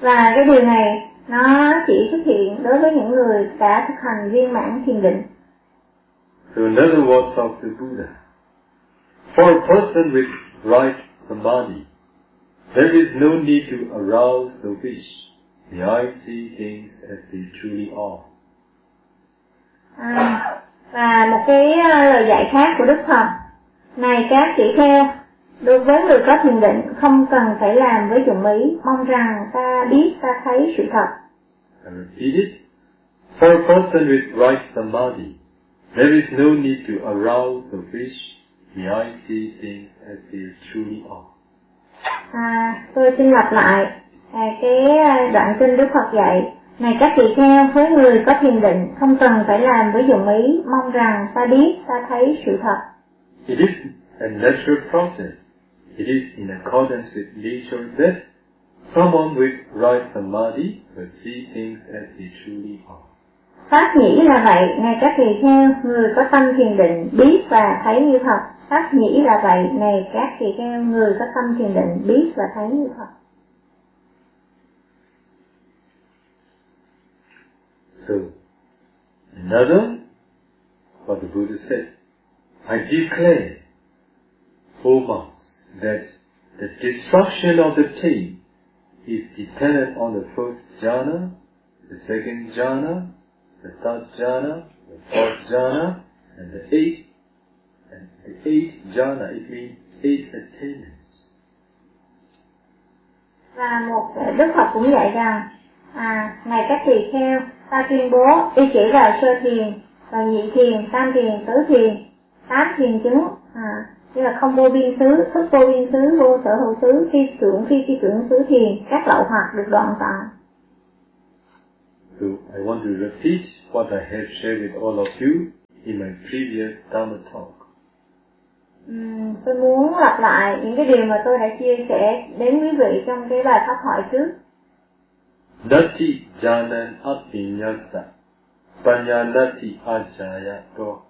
và cái điều này nó chỉ xuất hiện đối với những người đã thực hành viên mãn thiền định. So in other words of the Buddha, for a person with right samadhi, there is no need to arouse the wish. The eye see things as they truly are. À, và một cái ờ, lời dạy khác của Đức Phật này các tỷ kheo đối với người có thiền định không cần phải làm với dụng ý mong rằng ta biết ta thấy sự thật I repeat it. For a person with right samadhi, there is no need to arouse the wish. The eye see things as they truly are. à, tôi xin lặp lại à, cái ờ, đoạn kinh Đức Phật dạy này các tỷ kheo với người có thiền định không cần phải làm với dụng ý mong rằng ta biết ta thấy sự thật It is a natural process. It is in accordance with nature that someone with right samadhi will see things as they truly are. Pháp nhĩ là vậy, này các tỳ kheo, người có tâm thiền định biết và thấy như thật. Pháp nhĩ là vậy, này các tỳ kheo, người có tâm thiền định biết và thấy như thật. So, another, what the Buddha said, I declare, O monks, that the destruction of the taint is dependent on the first jhana, the second jhana, the third jhana, the fourth jhana, and the eighth, and the eighth jhana, it means eight attainments. Và một Đức Phật cũng dạy rằng, à, này các tỳ kheo, ta tuyên bố y chỉ vào sơ thiền, và nhị thiền, tam thiền, tứ thiền, tám thiền chứng, à, như là không vô biên xứ, thức vô biên xứ, vô sở hữu xứ, phi tưởng, phi phi tưởng xứ thiền, các lậu hoặc được đoạn tận. So I want to repeat what I have shared with all of you in my previous Dharma talk. Ừm, tôi muốn lặp lại những cái điều mà tôi đã chia sẻ đến quý vị trong cái bài pháp thoại trước. Nati janan apinyasa panyanati ajayato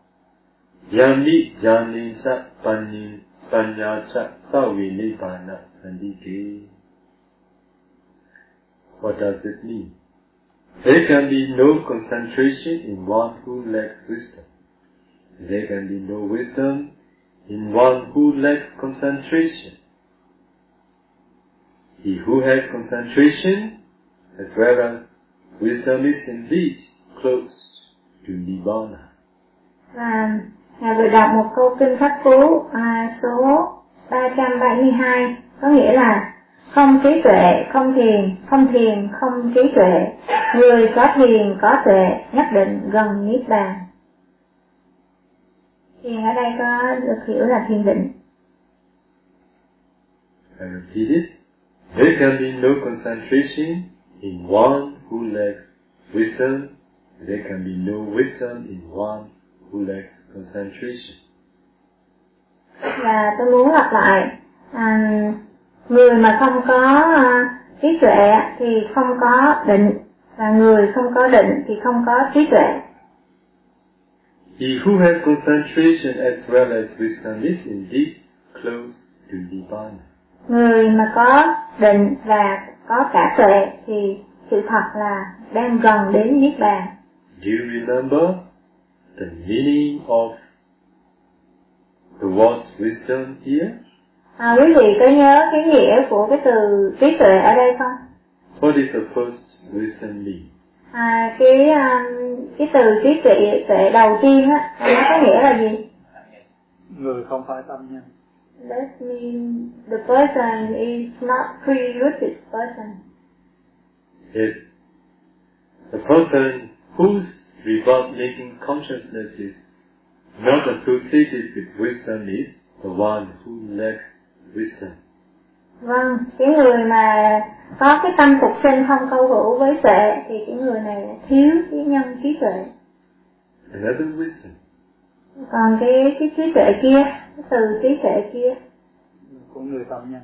yami janinsa panin panyacha savinipana sandike. What does it mean? There can be no concentration in one who lacks wisdom. There can be no wisdom in one who lacks concentration. He who has concentration as well as wisdom is indeed close to Nibbana. Và Ngài vừa đọc một câu kinh pháp cú à, số 372 có nghĩa là không trí tuệ, không thiền, không thiền, không trí tuệ. Người có thiền, có tuệ, nhất định gần Niết Bàn. Thiền ở đây có được hiểu là thiền định. I repeat it. There can be no concentration in one who lacks wisdom. There can be no wisdom in one who lacks concentration. và tôi muốn lặp lại à, người mà không có à, trí tuệ thì không có định và người không có định thì không có trí tuệ He who has concentration as well as wisdom is indeed close to Nibbana. người mà có định và có cả tuệ thì sự thật là đang gần đến niết bàn Do you remember the meaning of the word wisdom here? À, quý vị có nhớ cái nghĩa của cái từ trí tuệ ở đây không What is the first wisdom mean? à, cái um, cái từ trí tuệ tuệ đầu tiên á nó có nghĩa là gì người không phải tâm nhân That means the person is not pre-rooted person. Yes. The person whose reverse making consciousness is not associated with wisdom is the one who lacks wisdom. Vâng, cái người mà có cái tâm phục sinh không câu hữu với tuệ thì cái người này thiếu cái nhân trí tuệ. Another wisdom. Còn cái cái trí tuệ kia, cái từ trí tuệ kia của người tâm nhân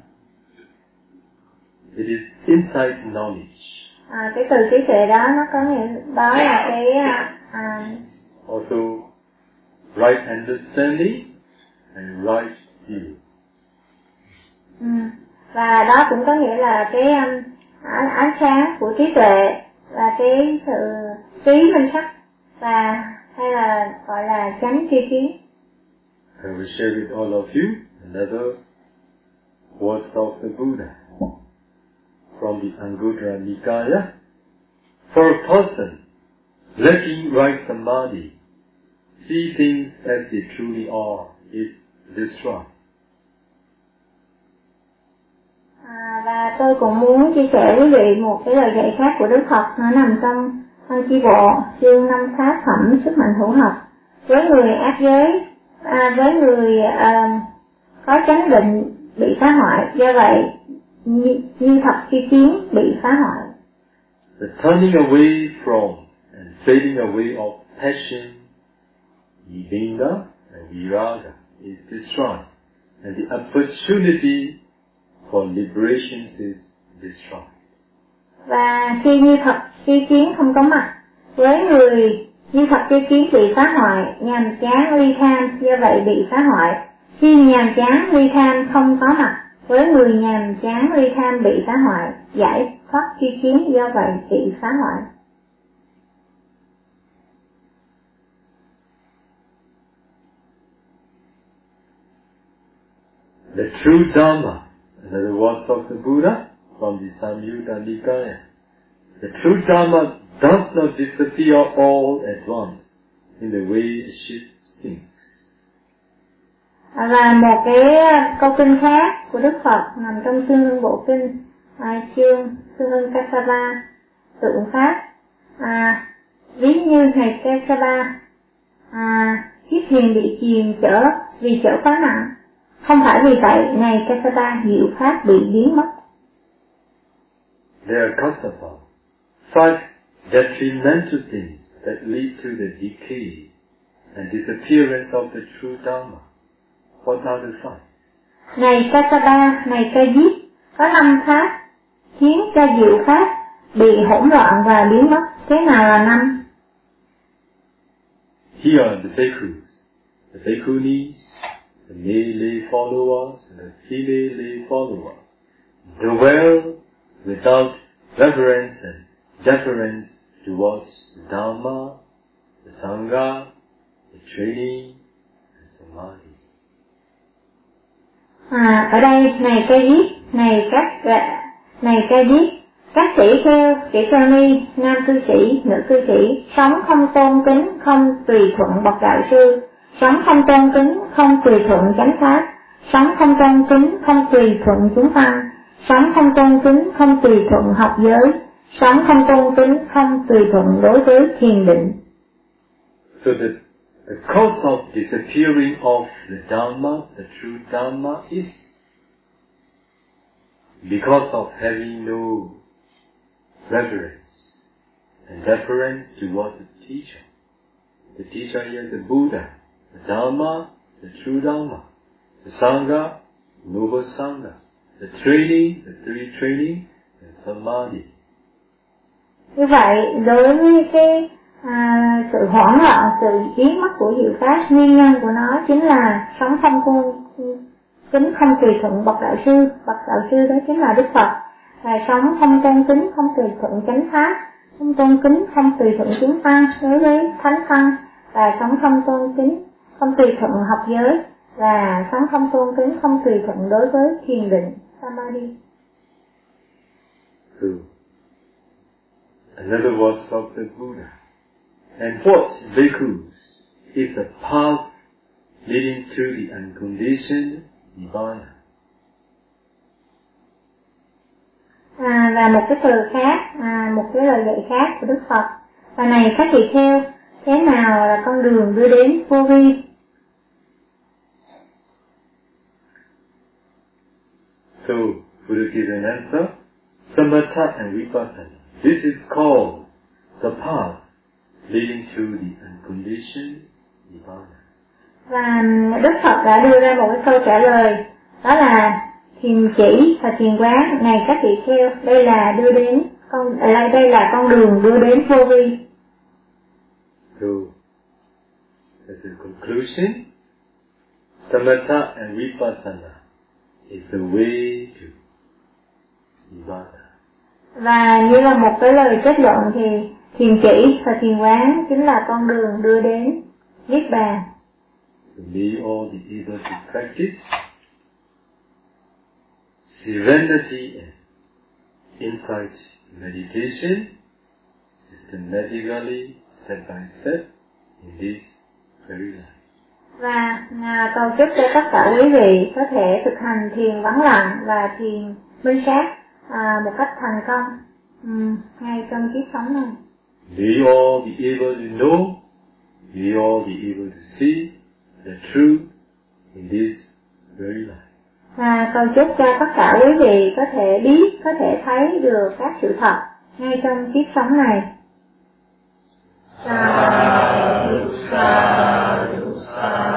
It is insight knowledge. à, cái từ trí tuệ đó nó có nghĩa đó là cái à, à, Also, right understanding and right view. Và đó cũng có nghĩa là cái um, ánh, sáng của trí tuệ và cái sự trí minh sắc và hay là gọi là chánh tri kiến I will share with all of you another words of the Buddha from the Anguttara Nikaya. For a person lacking right samadhi, see things as they truly are is destroyed. À, và tôi cũng muốn chia sẻ với vị một cái lời dạy khác của Đức Phật. Nó nằm trong trong chi bộ chương năm pháp phẩm sức mạnh hữu hợp. Với người ác giới à, với người à, có chánh định bị phá hoại do vậy như, như thật chi kiến bị phá hoại. The turning away from and fading away of passion, vibhinga and viraga is destroyed, and the opportunity for liberation is destroyed. và khi như thật chi kiến không có mặt với người như thật chi kiến bị phá hoại nhàm chán ly tham do vậy bị phá hoại khi nhàm chán ly tham không có mặt với người nhàm chán ly tham bị phá hoại giải thoát chi kiến do vậy bị phá hoại The true Dharma, the words of the Buddha from the Samyutta Nikaya. The true Dharma does not disappear all at once in the way a ship sinks. và một cái ờ, câu kinh khác của Đức Phật nằm trong chương bộ kinh à, chương Sư Hưng Kassava tượng pháp à, ví như ngày Kassava à, chiếc thuyền bị chìm chở vì chở quá nặng không phải vì vậy ngày Kasapa diệu pháp bị biến mất There are kasapa, five detrimental things that lead to the decay and disappearance of the true Dharma. What are the five? Này Kasapa, này ca diếp, có năm pháp khiến cho diệu pháp bị hỗn loạn và biến mất. Thế nào là năm? Here are the bhikkhus, the bhikkhunis, the male followers, the female followers. Dwell without reverence and deference towards the Dharma, the Sangha, the training, and Samadhi. À, ở đây này cây viết này các này cây viết các sĩ theo, sĩ theo ni, nam cư sĩ, nữ cư sĩ, sống không tôn kính, không tùy thuận bậc đạo sư, sống không tôn kính, không tùy thuận chánh pháp, sống không tôn kính, không tùy thuận chúng ta. sống không tôn kính, không tùy thuận học giới, sống không tôn kính, không tùy thuận đối với thiền định. So the, the cause of disappearing of the Dharma, the true Dharma, is because of having no reverence and deference towards the teacher. The teacher here, the Buddha, the Dharma, the true Dharma, the Sangha, noble Sangha, the training, the three training, the Samadhi. như vậy đối với cái à, sự hoảng loạn sự biến mất của hiệu pháp nguyên nhân của nó chính là sống không cung kính không tùy thuận bậc đạo sư. Bậc đạo sư đó chính là đức phật. Và sống không tôn kính không tùy thuận chánh pháp. Không tôn kính không tùy thuận chứng tăng đối với thánh tăng. Và sống không tôn kính không tùy thuận học giới và sống không tôn kính không tùy thuận đối với thiền định samadhi So, another words of the Buddha. And what, bhikkhus, is the path leading to the unconditioned nirvana? à, và một cái từ khác à, một cái lời dạy khác của đức phật và này các tỳ kheo thế nào là con đường đưa đến vô vi So, Buddha gives an answer. Samatha and Vipassana. This is called the path leading to the unconditioned nirvana. và đức phật đã đưa ra một cái câu trả lời đó là thiền chỉ và thiền quán này các tỳ kheo đây là đưa đến con đây đây là con đường đưa đến vô vi So, as a conclusion, Samatha and Vipassana is the way to và như là một cái lời kết luận thì thiền chỉ và thiền quán chính là con đường đưa đến niết bàn So may all be able to practice serenity and insight meditation systematically, step by step, in this very life. Và à, cầu chúc cho tất cả quý vị có thể thực hành thiền vắng lặng và thiền minh sát à, một cách thành công ừm, ngay trong kiếp sống này May all be able to know, may all be able to see the truth in this very life. và cầu chúc cho tất cả quý vị có thể biết có thể thấy được các sự thật ngay trong kiếp sống này. Sa, sa, Amen.